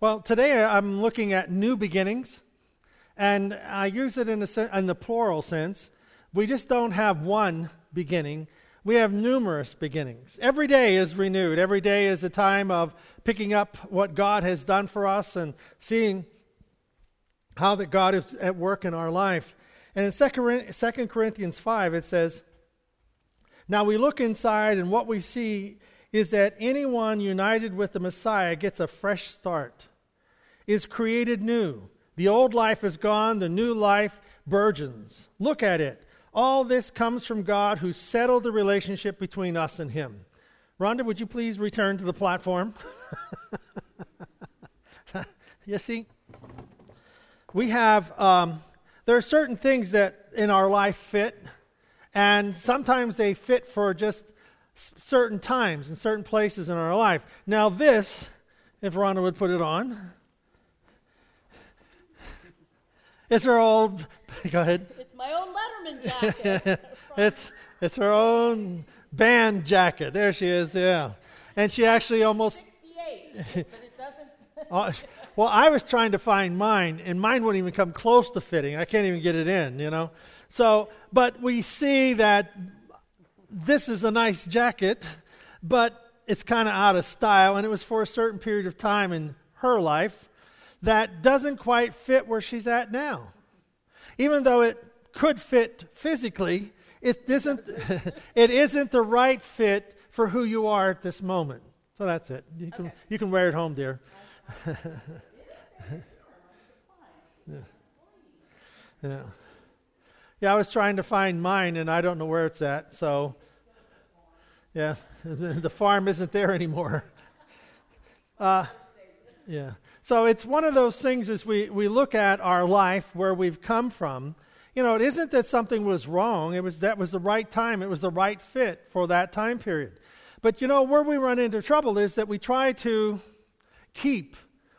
Well, today uh, I'm looking at new beginnings, and I use it in, in the plural sense. We just don't have one beginning, we have numerous beginnings. Every day is renewed. Every day is a time of picking up what God has done for us and seeing how that God is at work in our life. And in 2 Corinthians 5, it says, Now we look inside, and what we see is that anyone united with the Messiah gets a fresh start is created new. The old life is gone, the new life burgeons. Look at it. All this comes from God who settled the relationship between us and Him. Rhonda, would you please return to the platform? you see, we have, um, there are certain things that in our life fit, and sometimes they fit for just certain times and certain places in our life. Now, this, if Rhonda would put it on, it's her old. Go ahead. It's my own Letterman jacket. it's it's her own band jacket. There she is. Yeah, and she actually almost. 68, but it doesn't. Oh, well, I was trying to find mine, and mine wouldn't even come close to fitting. I can't even get it in, you know. So, but we see that this is a nice jacket, but it's kind of out of style, and it was for a certain period of time in her life that doesn't quite fit where she's at now. Even though it could fit physically, it isn't, it isn't the right fit for who you are at this moment. So that's it. You can, okay. you can wear it home, dear. yeah. yeah. Yeah, I was trying to find mine and I don't know where it's at. So, yeah, the farm isn't there anymore. Uh, yeah. So it's one of those things as we, we look at our life where we've come from. You know, it isn't that something was wrong, it was that was the right time, it was the right fit for that time period. But you know, where we run into trouble is that we try to keep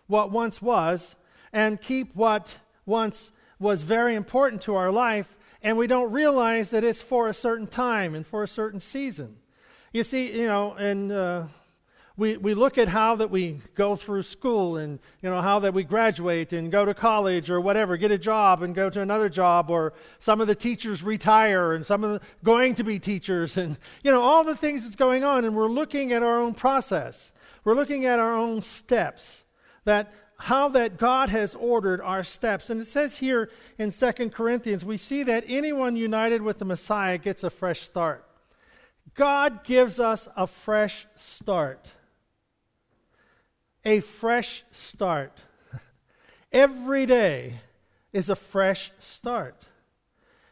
what once was and keep what once was very important to our life, and we don't realize that it's for a certain time and for a certain season. You see, you know, and uh, we, we look at how that we go through school and you know how that we graduate and go to college or whatever get a job and go to another job or some of the teachers retire and some of the going to be teachers and you know all the things that's going on. And we're looking at our own process. We're looking at our own steps that how that god has ordered our steps. And it says here in Second corinthians we see that anyone united with the messiah gets a fresh start. God gives us a fresh start a fresh start. Every day is a fresh start.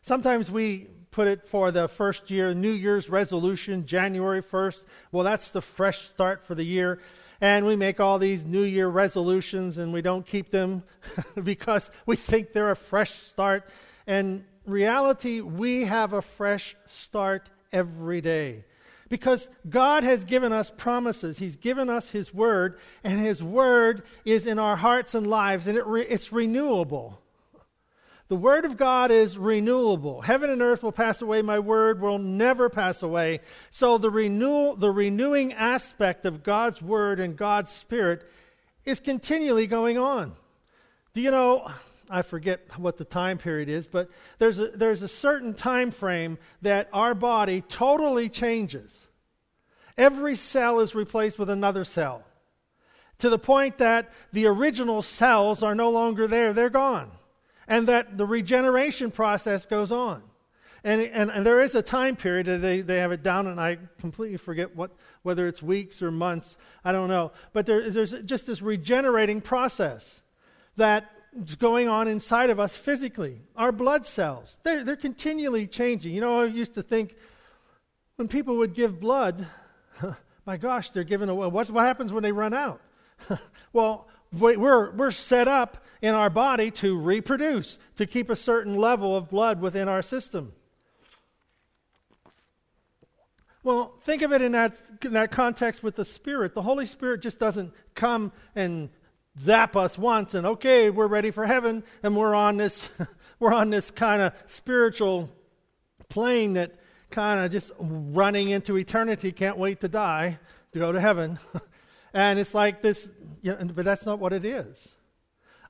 Sometimes we put it for the first year, New Year's resolution, January 1st. Well, that's the fresh start for the year. And we make all these New Year resolutions and we don't keep them because we think they're a fresh start. And reality, we have a fresh start every day. Because God has given us promises. He's given us His Word, and His Word is in our hearts and lives, and it re- it's renewable. The Word of God is renewable. Heaven and earth will pass away, my Word will never pass away. So the, renewal, the renewing aspect of God's Word and God's Spirit is continually going on. Do you know? I forget what the time period is, but there's a, there's a certain time frame that our body totally changes. Every cell is replaced with another cell to the point that the original cells are no longer there, they're gone. And that the regeneration process goes on. And, and, and there is a time period, they, they have it down, and I completely forget what, whether it's weeks or months, I don't know. But there, there's just this regenerating process that going on inside of us physically. Our blood cells, they're, they're continually changing. You know, I used to think when people would give blood, my gosh, they're giving away. What, what happens when they run out? well, we're, we're set up in our body to reproduce, to keep a certain level of blood within our system. Well, think of it in that, in that context with the Spirit. The Holy Spirit just doesn't come and zap us once and okay, we're ready for heaven and we're on this we're on this kind of spiritual plane that kind of just running into eternity, can't wait to die to go to heaven. And it's like this, you know, but that's not what it is.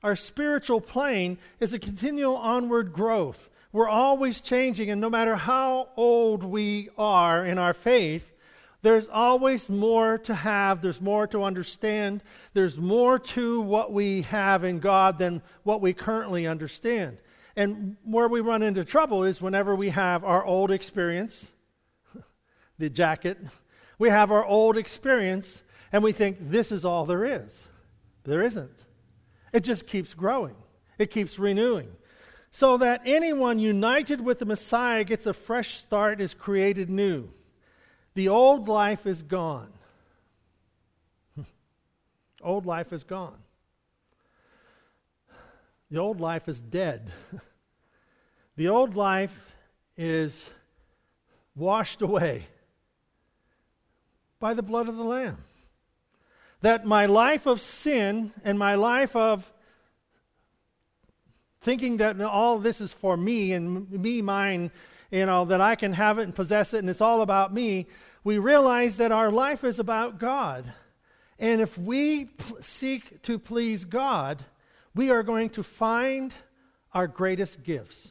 Our spiritual plane is a continual onward growth. We're always changing, and no matter how old we are in our faith, there's always more to have, there's more to understand, there's more to what we have in God than what we currently understand. And where we run into trouble is whenever we have our old experience, the jacket, we have our old experience, and we think this is all there is. There isn't. It just keeps growing, it keeps renewing. So that anyone united with the Messiah gets a fresh start, is created new. The old life is gone. old life is gone. The old life is dead. the old life is washed away by the blood of the Lamb that my life of sin and my life of thinking that all this is for me and me, mine, you know, that I can have it and possess it and it's all about me, we realize that our life is about God. And if we seek to please God, we are going to find our greatest gifts.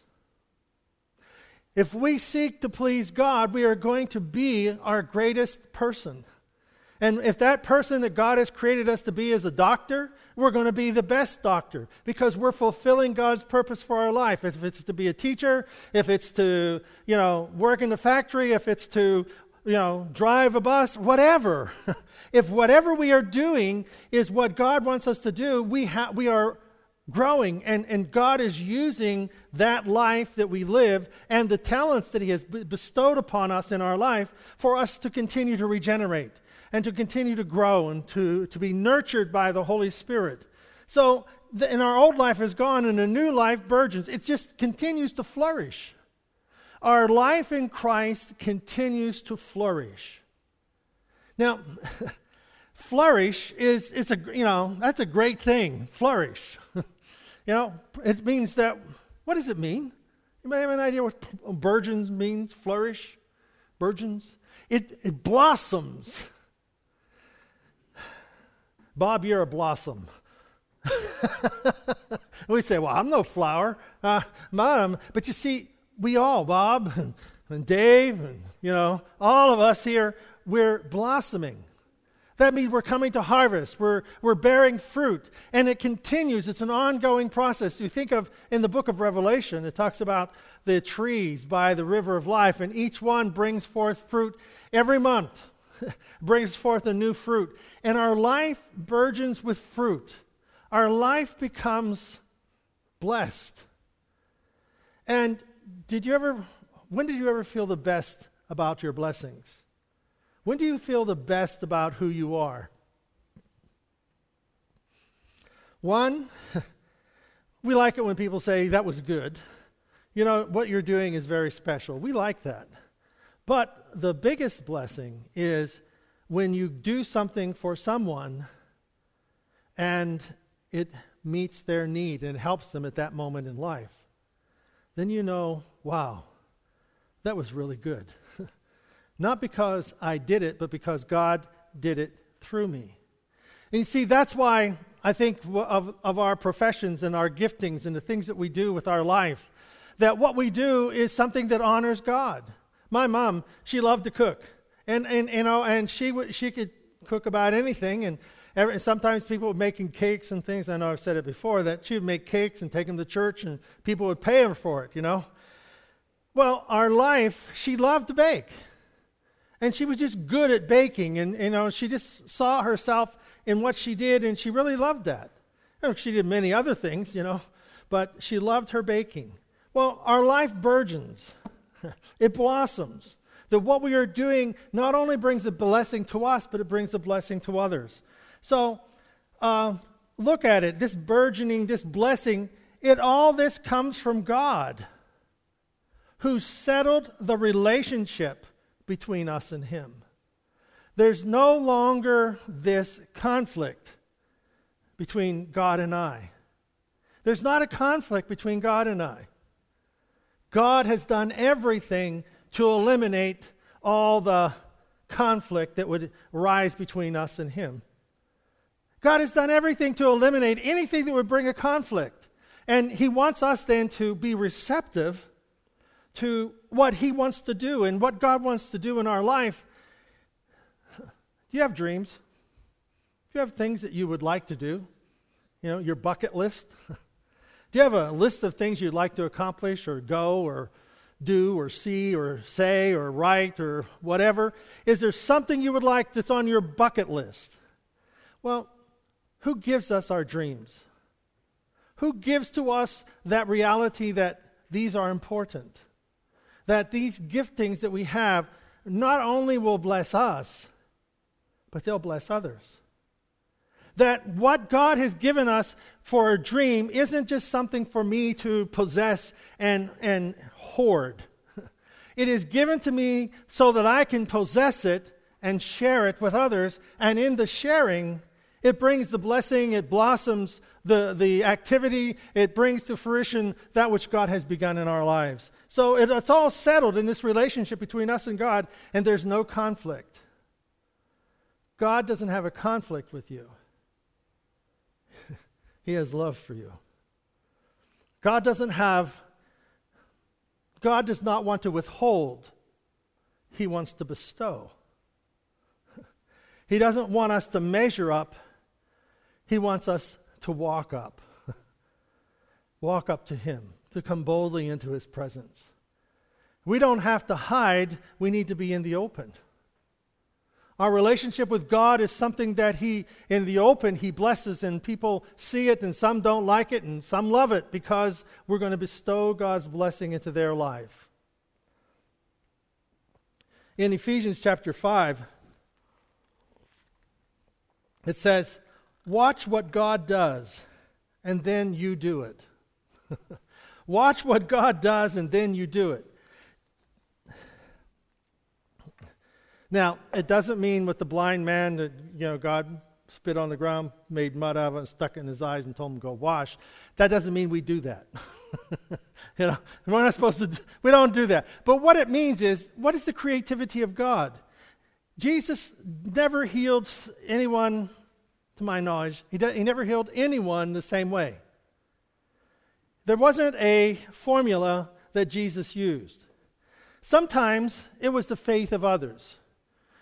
If we seek to please God, we are going to be our greatest person. And if that person that God has created us to be is a doctor, we're going to be the best doctor because we're fulfilling God's purpose for our life. If it's to be a teacher, if it's to, you know, work in the factory, if it's to, you know, drive a bus, whatever. if whatever we are doing is what God wants us to do, we, ha- we are growing and, and God is using that life that we live and the talents that He has bestowed upon us in our life for us to continue to regenerate and to continue to grow and to, to be nurtured by the Holy Spirit. So, the, and our old life is gone and a new life burgeons. It just continues to flourish. Our life in Christ continues to flourish. Now, flourish is it's a, you know, that's a great thing. Flourish. you know, it means that, what does it mean? Anybody have an idea what burgeons means? Flourish? Burgeons? It, it blossoms. Bob, you're a blossom. we say, Well, I'm no flower. Uh, Mom, but you see, we all, Bob and, Dave, and you know, all of us here, we're blossoming. That means we're coming to harvest. We're, we're bearing fruit. And it continues. It's an ongoing process. You think of in the book of Revelation, it talks about the trees by the river of life, and each one brings forth fruit every month. brings forth a new fruit. And our life burgeons with fruit. Our life becomes blessed. And did you ever, when did you ever feel the best about your blessings? When do you feel the best about who you are? One, we like it when people say, that was good. You know, what you're doing is very special. We like that. But the biggest blessing is when you do something for someone and it meets their need and helps them at that moment in life. Then you know, wow, that was really good. Not because I did it, but because God did it through me. And you see, that's why I think of, of our professions and our giftings and the things that we do with our life, that what we do is something that honors God. My mom, she loved to cook. And, and you know, and she, would, she could cook about anything. And every, sometimes people would making cakes and things. I know I've said it before, that she would make cakes and take them to church and people would pay her for it, you know. Well, our life, she loved to bake. And she was just good at baking. And, you know, she just saw herself in what she did, and she really loved that. Know, she did many other things, you know, but she loved her baking. Well, our life burgeons. it blossoms. That what we are doing not only brings a blessing to us, but it brings a blessing to others. So uh, look at it this burgeoning, this blessing, it all this comes from God who settled the relationship between us and Him. There's no longer this conflict between God and I. There's not a conflict between God and I. God has done everything to eliminate all the conflict that would rise between us and Him. God has done everything to eliminate anything that would bring a conflict. And He wants us then to be receptive to what He wants to do and what God wants to do in our life. Do you have dreams? Do you have things that you would like to do? You know, your bucket list? do you have a list of things you'd like to accomplish or go or do or see or say or write or whatever? Is there something you would like that's on your bucket list? Well, who gives us our dreams? Who gives to us that reality that these are important? That these giftings that we have not only will bless us, but they'll bless others. That what God has given us for a dream isn't just something for me to possess and, and hoard. It is given to me so that I can possess it and share it with others. And in the sharing, it brings the blessing, it blossoms the, the activity, it brings to fruition that which God has begun in our lives. So it, it's all settled in this relationship between us and God, and there's no conflict. God doesn't have a conflict with you, He has love for you. God doesn't have God does not want to withhold, He wants to bestow. He doesn't want us to measure up, He wants us to walk up. walk up to Him, to come boldly into His presence. We don't have to hide, we need to be in the open. Our relationship with God is something that He, in the open, He blesses, and people see it, and some don't like it, and some love it because we're going to bestow God's blessing into their life. In Ephesians chapter 5, it says, Watch what God does, and then you do it. Watch what God does, and then you do it. Now, it doesn't mean with the blind man that, you know, God spit on the ground, made mud out of it, and stuck it in his eyes, and told him to go wash. That doesn't mean we do that. you know, we're not supposed to, do, we don't do that. But what it means is, what is the creativity of God? Jesus never healed anyone, to my knowledge, he, he never healed anyone the same way. There wasn't a formula that Jesus used. Sometimes it was the faith of others.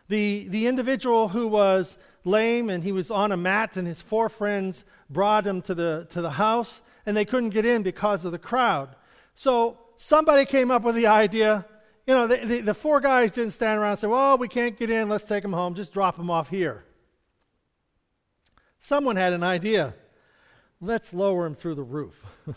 The, the individual who was lame and he was on a mat, and his four friends brought him to the, to the house, and they couldn't get in because of the crowd. So somebody came up with the idea. You know, the, the, the four guys didn't stand around and say, Well, we can't get in, let's take him home, just drop him off here. Someone had an idea. Let's lower him through the roof.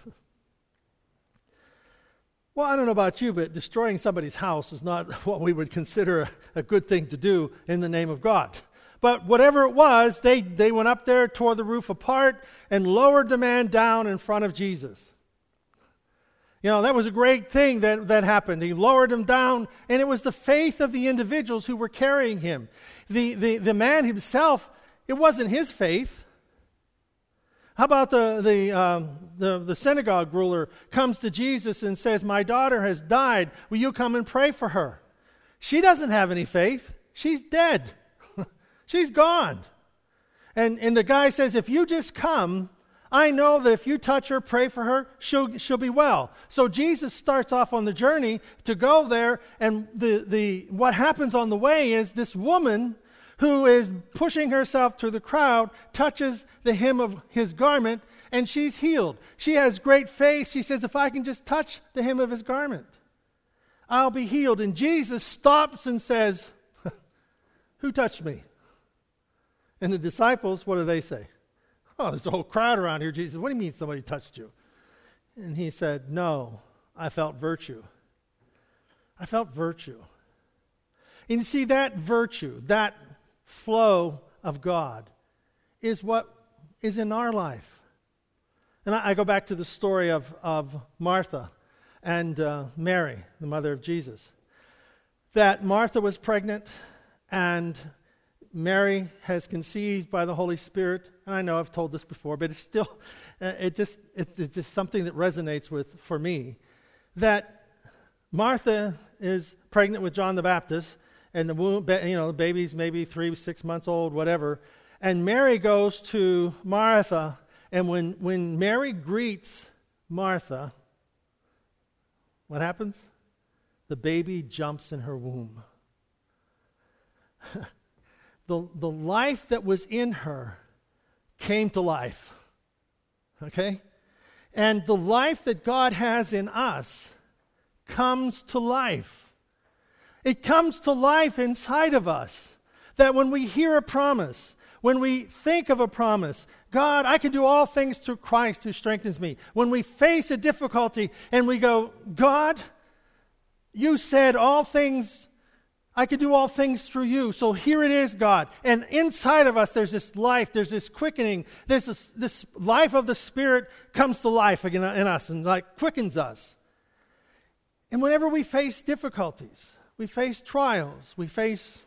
Well, I don't know about you, but destroying somebody's house is not what we would consider a, a good thing to do in the name of God. But whatever it was, they, they went up there, tore the roof apart, and lowered the man down in front of Jesus. You know, that was a great thing that, that happened. He lowered him down, and it was the faith of the individuals who were carrying him. The, the, the man himself, it wasn't his faith. How about the, the, um, the, the synagogue ruler comes to Jesus and says, My daughter has died. Will you come and pray for her? She doesn't have any faith. She's dead. She's gone. And, and the guy says, If you just come, I know that if you touch her, pray for her, she'll, she'll be well. So Jesus starts off on the journey to go there, and the, the, what happens on the way is this woman who is pushing herself through the crowd, touches the hem of his garment, and she's healed. She has great faith. She says, If I can just touch the hem of his garment, I'll be healed. And Jesus stops and says, Who touched me? And the disciples, what do they say? Oh, there's a whole crowd around here, Jesus. What do you mean somebody touched you? And he said, No, I felt virtue. I felt virtue. And you see, that virtue, that flow of God is what is in our life. And I, I go back to the story of, of Martha and uh, Mary, the mother of Jesus. That Martha was pregnant and Mary has conceived by the Holy Spirit. And I know I've told this before, but it's still, uh, it just, it, it's just something that resonates with for me. That Martha is pregnant with John the Baptist, and the womb, you know, the baby's maybe three, six months old, whatever. And Mary goes to Martha, and when, when Mary greets Martha, what happens? The baby jumps in her womb. the, the life that was in her came to life. Okay? And the life that God has in us comes to life. It comes to life inside of us. That when we hear a promise, when we think of a promise, God, I can do all things through Christ who strengthens me. When we face a difficulty and we go, God, you said all things, I can do all things through you. So here it is, God. And inside of us, there's this life, there's this quickening, there's this, this life of the Spirit comes to life again in us and like quickens us. And whenever we face difficulties, we face trials, we face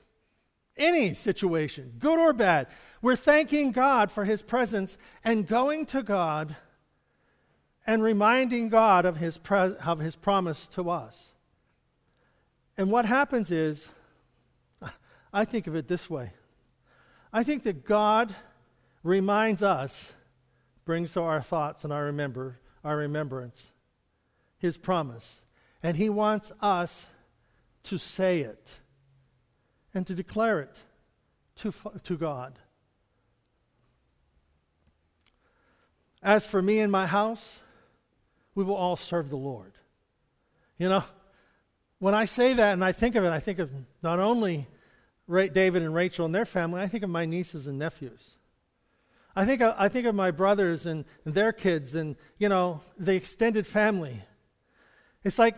any situation, good or bad, we're thanking God for His presence and going to God and reminding God of His, pre- of his promise to us. And what happens is, I think of it this way I think that God reminds us, brings to our thoughts and our, remember, our remembrance His promise. And He wants us to say it and to declare it to, to God. As for me and my house, we will all serve the Lord. You know, when I say that and I think of it, I think of not only David and Rachel and their family, I think of my nieces and nephews. I think of, I think of my brothers and, and their kids and, you know, the extended family. It's like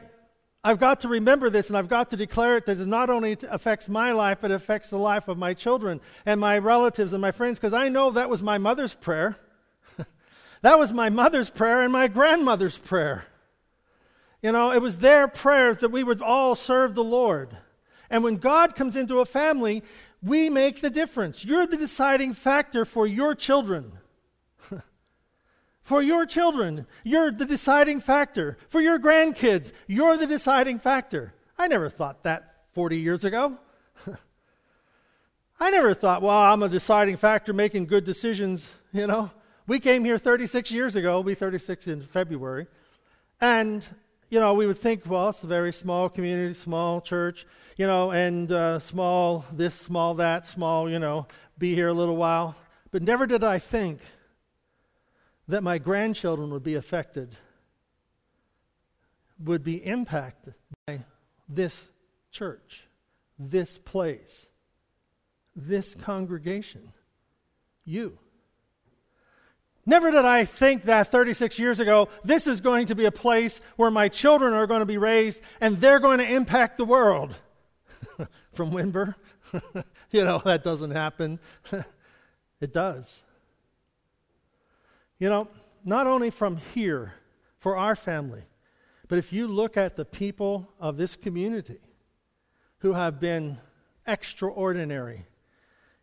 I've got to remember this and I've got to declare it that it not only affects my life, but it affects the life of my children and my relatives and my friends, because I know that was my mother's prayer. that was my mother's prayer and my grandmother's prayer. You know, it was their prayers that we would all serve the Lord. And when God comes into a family, we make the difference. You're the deciding factor for your children for your children. You're the deciding factor. For your grandkids, you're the deciding factor. I never thought that 40 years ago. I never thought, well, I'm a deciding factor making good decisions, you know. We came here 36 years ago, we'll be 36 in February. And, you know, we would think, well, it's a very small community, small church, you know, and uh, small this, small that, small, you know, be here a little while. But never did I think that my grandchildren would be affected, would be impacted by this church, this place, this congregation, you. Never did I think that 36 years ago, this is going to be a place where my children are going to be raised and they're going to impact the world. From Wimber? you know, that doesn't happen. it does. You know, not only from here, for our family, but if you look at the people of this community who have been extraordinary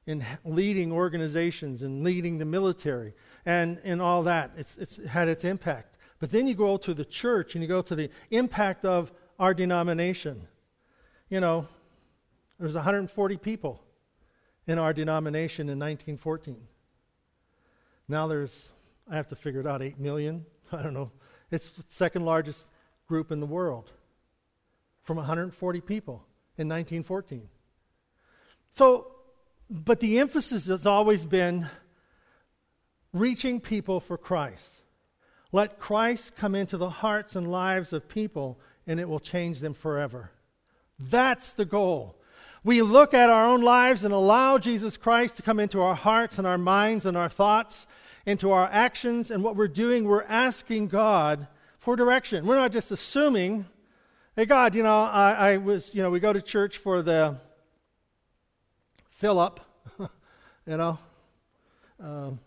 in leading organizations and leading the military and, and all that, it's, it's had its impact. But then you go to the church and you go to the impact of our denomination. You know, there's 140 people in our denomination in 1914. Now there's I have to figure it out, 8 million? I don't know. It's second largest group in the world from 140 people in 1914. So, but the emphasis has always been reaching people for Christ. Let Christ come into the hearts and lives of people, and it will change them forever. That's the goal. We look at our own lives and allow Jesus Christ to come into our hearts and our minds and our thoughts into our actions and what we're doing, we're asking God for direction. We're not just assuming, hey, God, you know, I, I was, you know, we go to church for the fill up, you know. Um,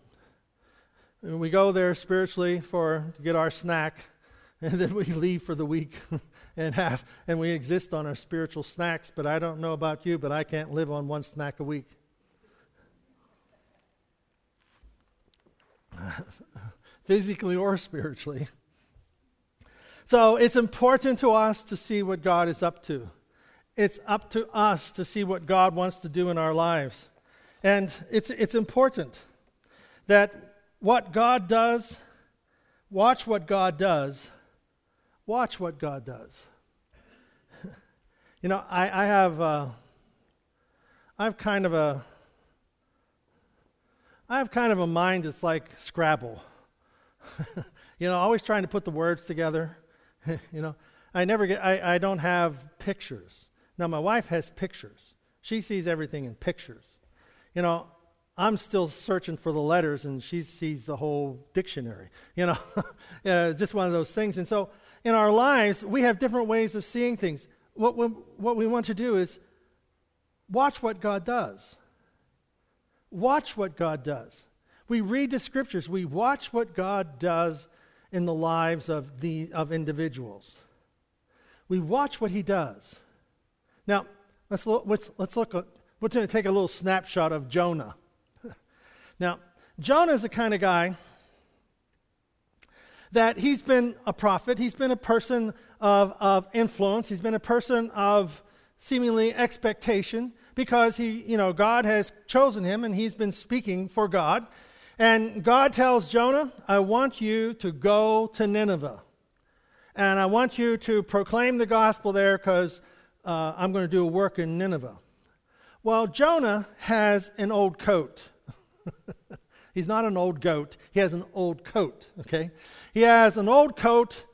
we go there spiritually for to get our snack, and then we leave for the week and have and we exist on our spiritual snacks. But I don't know about you, but I can't live on one snack a week. physically or spiritually. So it's important to us to see what God is up to. It's up to us to see what God wants to do in our lives. And it's, it's important that what God does, watch what God does, watch what God does. you know, I, I have, uh, I have kind of a, I have kind of a mind that's like Scrabble. you know, always trying to put the words together. you know, I never get, I, I don't have pictures. Now, my wife has pictures. She sees everything in pictures. You know, I'm still searching for the letters and she sees the whole dictionary. You know, yeah, it's just one of those things. And so in our lives, we have different ways of seeing things. What we, what we want to do is watch what God does. Watch what God does. We read the scriptures, we watch what God does in the lives of, the, of individuals. We watch what he does. Now, let's look, let's, let's look at, we're going to take a little snapshot of Jonah. now, Jonah is the kind of guy that he's been a prophet, he's been a person of, of influence, he's been a person of seemingly expectation because he, you know, God has chosen him and he's been speaking for God. And God tells Jonah, I want you to go to Nineveh. And I want you to proclaim the gospel there because uh, I'm going to do a work in Nineveh. Well, Jonah has an old coat. He's not an old goat, he has an old coat, okay? He has an old coat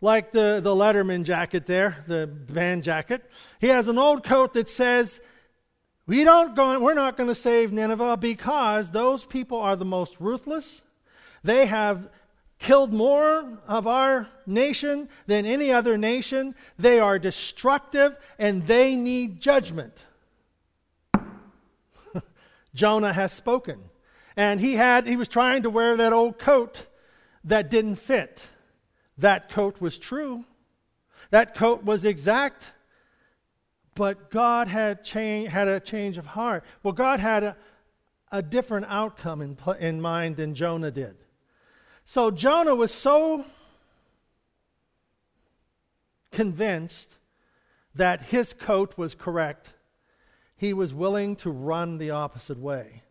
like the, the Letterman jacket there, the band jacket. He has an old coat that says, we don't go, we're not going to save Nineveh because those people are the most ruthless. They have killed more of our nation than any other nation. They are destructive and they need judgment. Jonah has spoken. And he had he was trying to wear that old coat that didn't fit. That coat was true. That coat was exact. But God had, change, had a change of heart. Well, God had a, a different outcome in, in mind than Jonah did. So Jonah was so convinced that his coat was correct, he was willing to run the opposite way.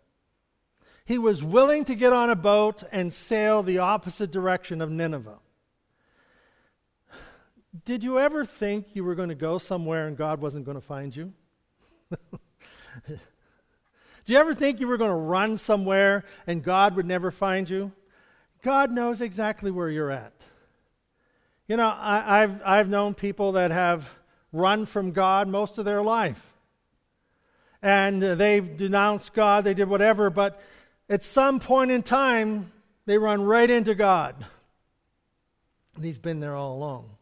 He was willing to get on a boat and sail the opposite direction of Nineveh. Did you ever think you were going to go somewhere and God wasn't going to find you? Did you ever think you were going to run somewhere and God would never find you? God knows exactly where you're at. You know, I, have I've known people that have run from God most of their life. And they've denounced God, they did whatever, but at some point in time, they run right into God. And He's been there all along.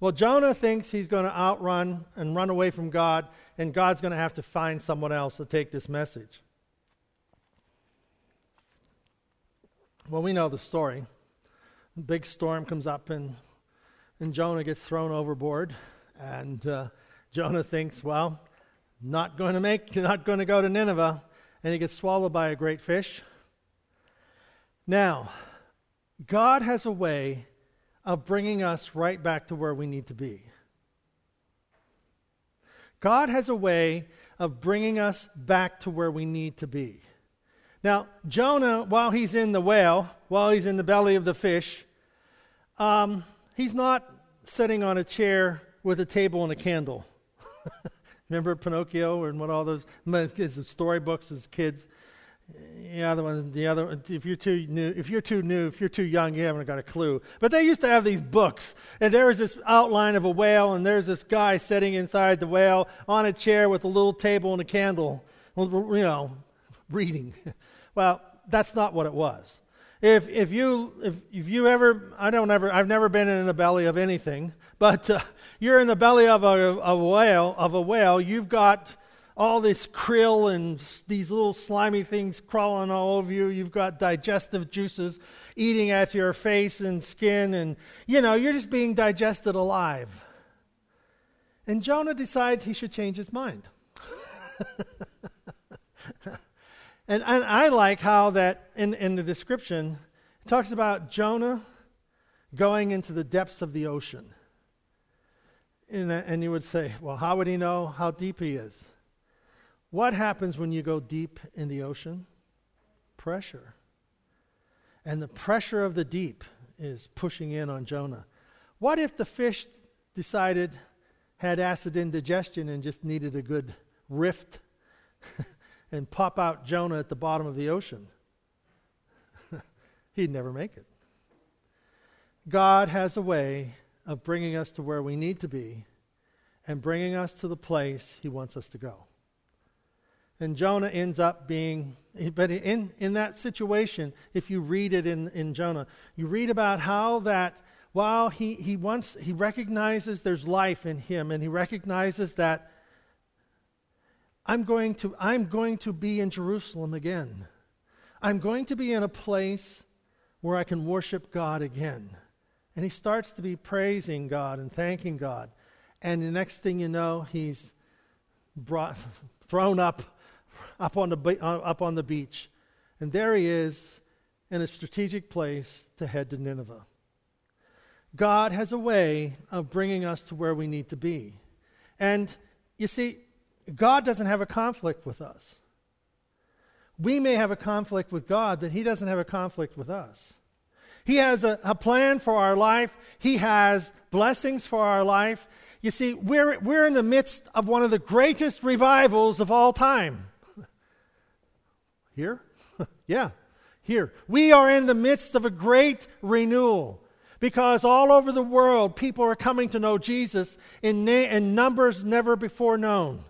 Well, Jonah thinks he's going to outrun and run away from God, and God's going to have to find someone else to take this message. Well, we know the story. A big storm comes up, and, and Jonah gets thrown overboard. And uh, Jonah thinks, well, not going to make, not going to go to Nineveh. And he gets swallowed by a great fish. Now, God has a way of bringing us right back to where we need to be. God has a way of bringing us back to where we need to be. Now, Jonah, while he's in the whale, while he's in the belly of the fish, um, he's not sitting on a chair with a table and a candle. Remember Pinocchio and what all those storybooks as kids? Yeah the other ones, the other. If you're too new, if you're too new, if you're too young, you haven't got a clue. But they used to have these books, and there was this outline of a whale, and there's this guy sitting inside the whale on a chair with a little table and a candle, you know, reading. Well, that's not what it was. If, if, you, if, if you ever, I don't ever, I've never been in the belly of anything, but uh, you're in the belly of a, a whale, of a whale, you've got all this krill and these little slimy things crawling all over you. You've got digestive juices eating at your face and skin, and you know, you're just being digested alive. And Jonah decides he should change his mind. And, and I like how that in, in the description talks about Jonah going into the depths of the ocean. And, and you would say, well, how would he know how deep he is? What happens when you go deep in the ocean? Pressure. And the pressure of the deep is pushing in on Jonah. What if the fish decided, had acid indigestion, and just needed a good rift and pop out Jonah at the bottom of the ocean? He'd never make it. God has a way of bringing us to where we need to be and bringing us to the place He wants us to go. And Jonah ends up being, but in, in that situation, if you read it in, in Jonah, you read about how that while he, he wants, he recognizes there's life in him and he recognizes that I'm going to, I'm going to be in Jerusalem again. I'm going to be in a place where I can worship God again. And he starts to be praising God and thanking God. And the next thing you know, he's brought, thrown up, up on, the, uh, up on the beach. And there he is in a strategic place to head to Nineveh. God has a way of bringing us to where we need to be. And you see, God doesn't have a conflict with us. We may have a conflict with God, but He doesn't have a conflict with us. He has a, a plan for our life, He has blessings for our life, you see, we're, we're in the midst of one of the greatest revivals of all time. Here? yeah, here. We are in the midst of a great renewal because all over the world people are coming to know Jesus in, na- in numbers never before known.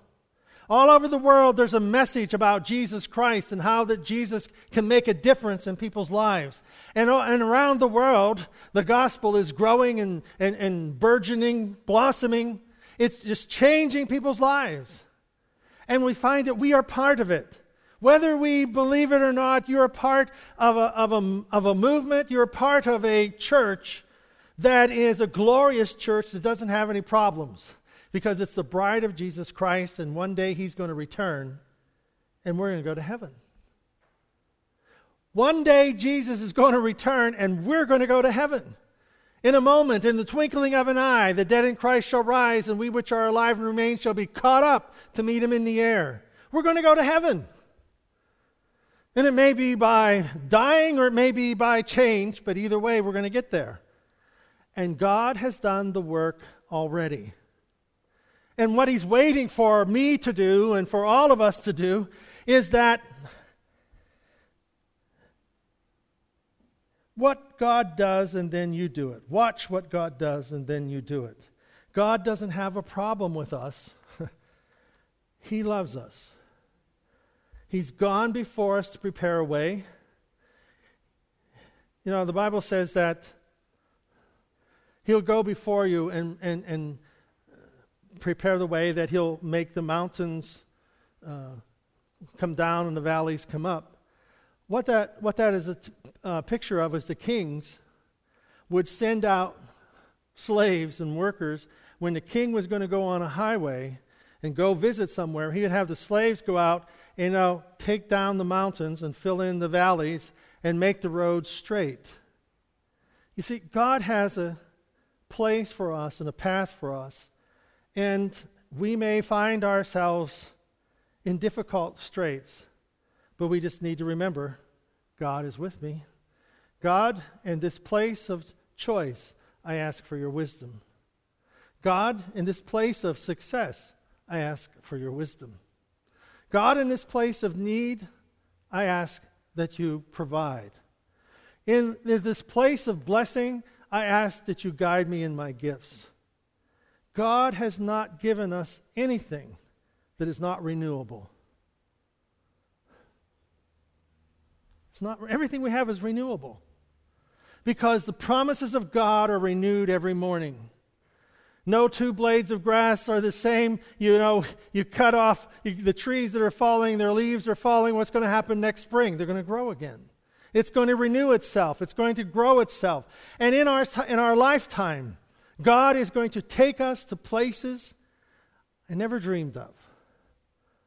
All over the world, there's a message about Jesus Christ and how that Jesus can make a difference in people's lives. And, uh, and around the world, the gospel is growing and, and, and burgeoning, blossoming. It's just changing people's lives. And we find that we are part of it. Whether we believe it or not, you're a part of a, of a, of a movement, you're a part of a church that is a glorious church that doesn't have any problems because it's the bride of Jesus Christ, and one day he's going to return, and we're going to go to heaven. One day Jesus is going to return, and we're going to go to heaven. In a moment, in the twinkling of an eye, the dead in Christ shall rise, and we which are alive and remain shall be caught up to meet him in the air. We're going to go to heaven. And it may be by dying or it may be by change, but either way, we're going to get there. And God has done the work already. And what he's waiting for me to do and for all of us to do is that what God does and then you do it. Watch what God does and then you do it. God doesn't have a problem with us, He loves us. He's gone before us to prepare a way. You know, the Bible says that He'll go before you and, and, and prepare the way that he'll make the mountains uh, come down and the valleys come up. What that, what that is a t- uh, picture of is the kings would send out slaves and workers when the king was going to go on a highway and go visit somewhere. He would have the slaves go out you know, take down the mountains and fill in the valleys and make the roads straight. You see, God has a place for us and a path for us and we may find ourselves in difficult straits, but we just need to remember God is with me. God, in this place of choice, I ask for your wisdom. God, in this place of success, I ask for your wisdom. God, in this place of need, I ask that you provide. In this place of blessing, I ask that you guide me in my gifts. God has not given us anything that is not renewable. It's not everything we have is renewable. Because the promises of God are renewed every morning. No two blades of grass are the same. You know, you cut off the trees that are falling, their leaves are falling. What's going to happen next spring? They're going to grow again. It's going to renew itself, it's going to grow itself. And in our, in our lifetime, God is going to take us to places I never dreamed of.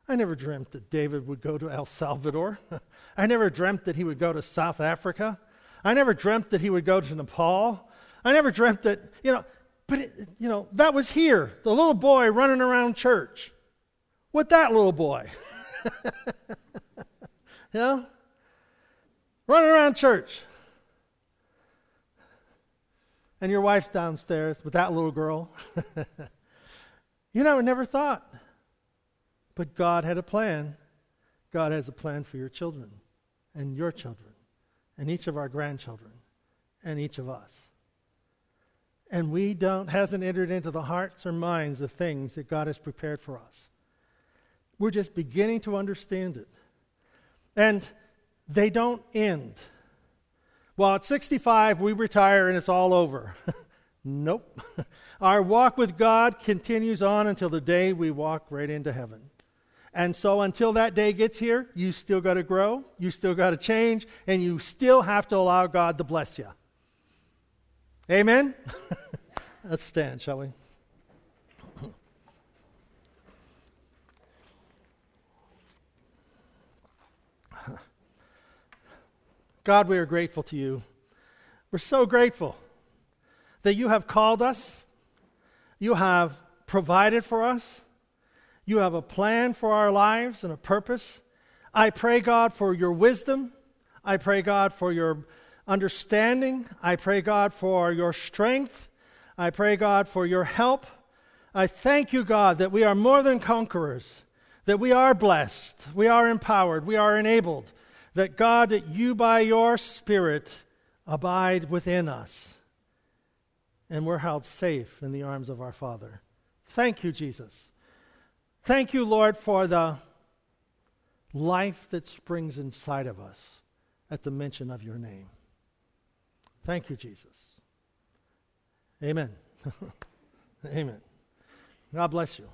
I never dreamt that David would go to El Salvador. I never dreamt that he would go to South Africa. I never dreamt that he would go to Nepal. I never dreamt that, you know, but, it, you know, that was here, the little boy running around church. with that little boy. you know? Running around church. And your wife's downstairs with that little girl. you know, I never thought. But God had a plan. God has a plan for your children and your children and each of our grandchildren and each of us. And we don't hasn't entered into the hearts or minds the things that God has prepared for us. We're just beginning to understand it. And they don't end. Well, at 65, we retire and it's all over. nope. Our walk with God continues on until the day we walk right into heaven. And so until that day gets here, you still got to grow, you still got to change, and you still have to allow God to bless you. Amen? Let's stand, shall we? God, we are grateful to you. We're so grateful that you have called us, you have provided for us, you have a plan for our lives and a purpose. I pray, God, for your wisdom. I pray, God, for your understanding. I pray, God, for your strength. I pray, God, for your help. I thank you, God, that we are more than conquerors, that we are blessed, we are empowered, we are enabled, that, God, that you by your Spirit abide within us, and we're held safe in the arms of our Father. Thank you, Jesus. Thank you, Lord, for the life that springs inside of us at the mention of your name. Thank you, Jesus. Amen. Amen. God bless you.